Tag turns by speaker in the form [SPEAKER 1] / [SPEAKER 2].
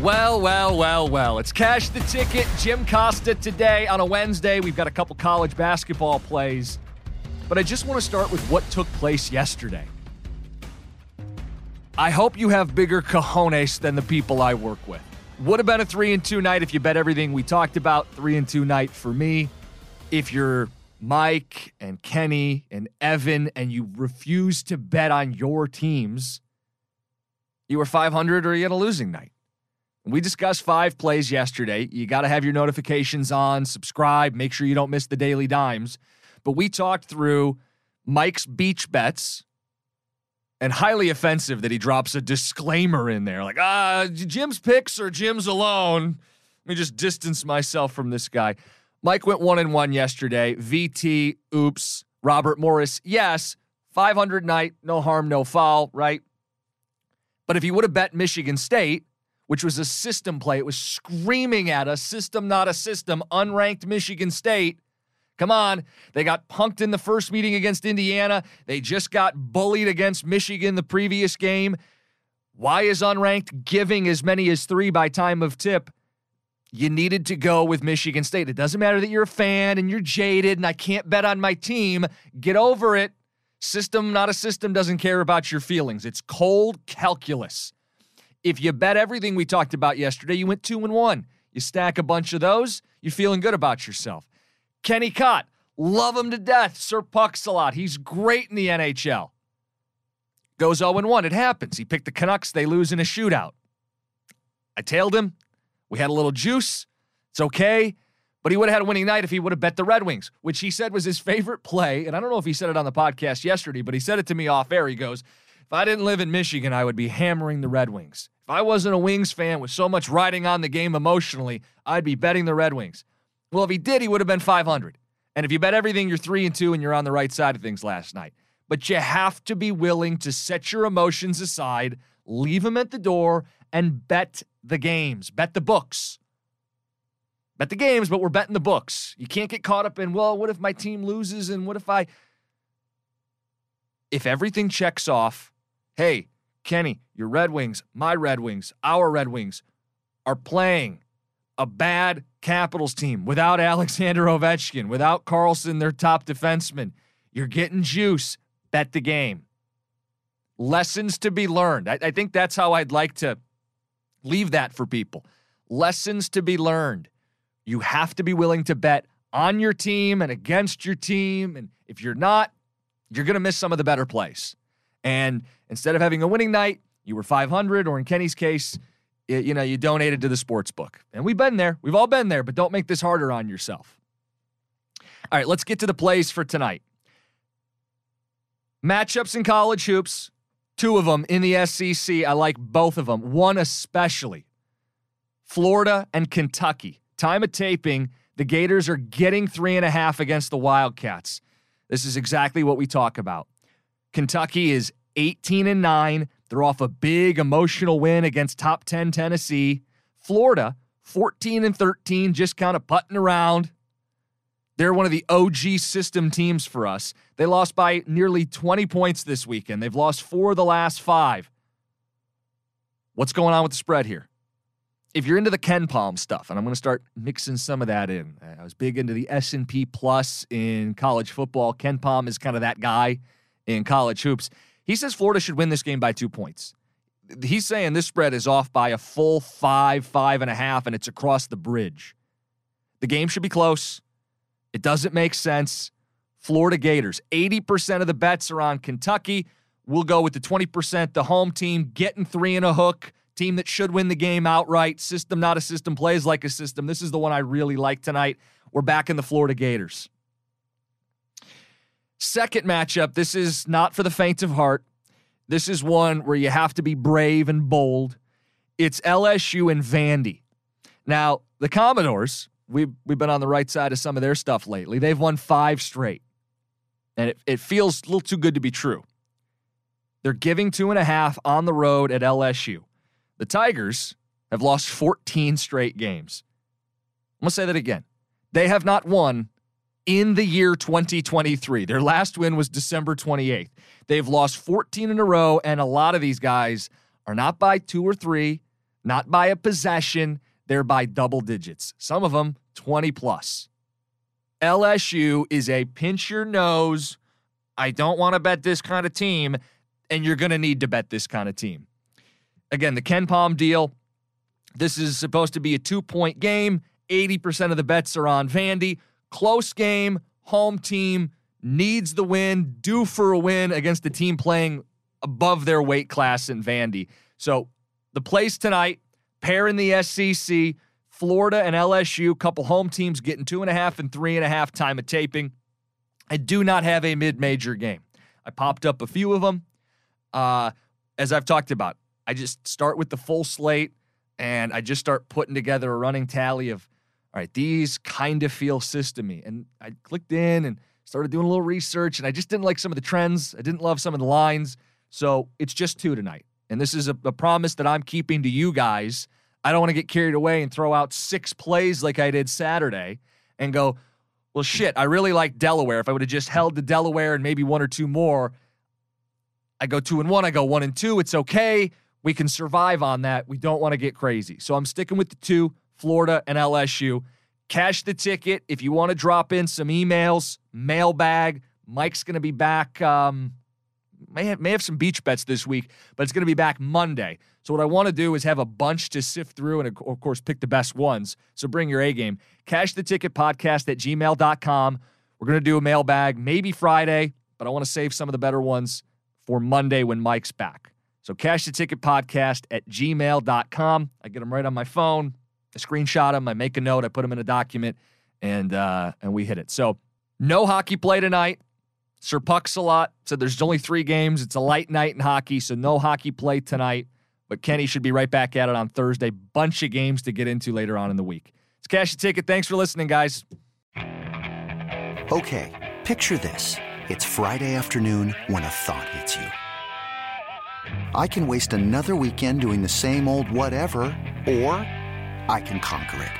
[SPEAKER 1] Well, well, well, well. It's Cash the Ticket. Jim Costa today on a Wednesday. We've got a couple college basketball plays. But I just want to start with what took place yesterday. I hope you have bigger cojones than the people I work with. Would have been a 3 and 2 night if you bet everything we talked about. 3 and 2 night for me. If you're Mike and Kenny and Evan and you refuse to bet on your teams, you were 500 or you had a losing night. We discussed five plays yesterday. You got to have your notifications on, subscribe, make sure you don't miss the daily dimes. But we talked through Mike's beach bets and highly offensive that he drops a disclaimer in there like, ah, Jim's picks or Jim's alone. Let me just distance myself from this guy. Mike went one and one yesterday. VT, oops. Robert Morris, yes. 500 night, no harm, no foul, right? But if you would have bet Michigan State, which was a system play. It was screaming at us, system, not a system, unranked Michigan State. Come on. They got punked in the first meeting against Indiana. They just got bullied against Michigan the previous game. Why is unranked giving as many as three by time of tip? You needed to go with Michigan State. It doesn't matter that you're a fan and you're jaded and I can't bet on my team. Get over it. System, not a system, doesn't care about your feelings. It's cold calculus. If you bet everything we talked about yesterday, you went two and one. You stack a bunch of those, you're feeling good about yourself. Kenny Cott, love him to death. Sir Pucks a lot. He's great in the NHL. Goes 0 1. It happens. He picked the Canucks. They lose in a shootout. I tailed him. We had a little juice. It's okay. But he would have had a winning night if he would have bet the Red Wings, which he said was his favorite play. And I don't know if he said it on the podcast yesterday, but he said it to me off air. He goes, if I didn't live in Michigan, I would be hammering the Red Wings. If I wasn't a Wings fan with so much riding on the game emotionally, I'd be betting the Red Wings. Well, if he did, he would have been 500. And if you bet everything, you're 3 and 2 and you're on the right side of things last night. But you have to be willing to set your emotions aside, leave them at the door, and bet the games, bet the books. Bet the games, but we're betting the books. You can't get caught up in, well, what if my team loses and what if I. If everything checks off, hey, Kenny, your Red Wings, my Red Wings, our Red Wings are playing a bad Capitals team without Alexander Ovechkin, without Carlson, their top defenseman. You're getting juice. Bet the game. Lessons to be learned. I, I think that's how I'd like to leave that for people. Lessons to be learned. You have to be willing to bet on your team and against your team. And if you're not, you're going to miss some of the better plays. And instead of having a winning night, you were 500, or in Kenny's case, you know, you donated to the sports book. And we've been there. We've all been there, but don't make this harder on yourself. All right, let's get to the plays for tonight. Matchups in college hoops, two of them in the SEC. I like both of them, one especially. Florida and Kentucky. Time of taping, the Gators are getting three and a half against the Wildcats. This is exactly what we talk about. Kentucky is 18 and 9. They're off a big emotional win against top 10 Tennessee. Florida 14 and 13, just kind of putting around. They're one of the OG system teams for us. They lost by nearly 20 points this weekend. They've lost four of the last five. What's going on with the spread here? if you're into the KenPom stuff, and I'm going to start mixing some of that in. I was big into the S&P Plus in college football. KenPom is kind of that guy in college hoops. He says Florida should win this game by two points. He's saying this spread is off by a full five, five and a half, and it's across the bridge. The game should be close. It doesn't make sense. Florida Gators, 80% of the bets are on Kentucky. We'll go with the 20%, the home team getting three in a hook team that should win the game outright. System, not a system, plays like a system. This is the one I really like tonight. We're back in the Florida Gators. Second matchup, this is not for the faint of heart. This is one where you have to be brave and bold. It's LSU and Vandy. Now, the Commodores, we've, we've been on the right side of some of their stuff lately. They've won five straight, and it, it feels a little too good to be true. They're giving two and a half on the road at LSU. The Tigers have lost 14 straight games. I'm to say that again. They have not won in the year 2023. Their last win was December 28th. They've lost 14 in a row, and a lot of these guys are not by two or three, not by a possession. They're by double digits. Some of them 20 plus. LSU is a pinch your nose. I don't want to bet this kind of team, and you're going to need to bet this kind of team. Again, the KenPom deal. This is supposed to be a two point game. 80% of the bets are on Vandy. Close game, home team needs the win, due for a win against the team playing above their weight class in Vandy. So the place tonight, pair in the SEC, Florida and LSU, couple home teams getting two and a half and three and a half time of taping. I do not have a mid major game. I popped up a few of them. Uh, as I've talked about, I just start with the full slate and I just start putting together a running tally of, all right, these kind of feel systemy. And I clicked in and started doing a little research and I just didn't like some of the trends. I didn't love some of the lines. So it's just two tonight. And this is a, a promise that I'm keeping to you guys. I don't want to get carried away and throw out six plays like I did Saturday and go, well, shit, I really like Delaware. If I would have just held the Delaware and maybe one or two more, I go two and one, I go one and two. It's okay. We can survive on that. We don't want to get crazy. So I'm sticking with the two, Florida and LSU. Cash the ticket. If you want to drop in some emails, mailbag. Mike's going to be back. Um, may have, may have some beach bets this week, but it's going to be back Monday. So what I want to do is have a bunch to sift through and, of course, pick the best ones. So bring your A game. Cash the ticket podcast at gmail.com. We're going to do a mailbag maybe Friday, but I want to save some of the better ones for Monday when Mike's back. So cash the ticket podcast at gmail.com. I get them right on my phone. I screenshot them. I make a note. I put them in a document and, uh, and we hit it. So no hockey play tonight. Sir Pucks a lot. Said there's only three games. It's a light night in hockey, so no hockey play tonight. But Kenny should be right back at it on Thursday. Bunch of games to get into later on in the week. It's Cash the Ticket. Thanks for listening, guys.
[SPEAKER 2] Okay, picture this. It's Friday afternoon when a thought hits you. I can waste another weekend doing the same old whatever, or I can conquer it.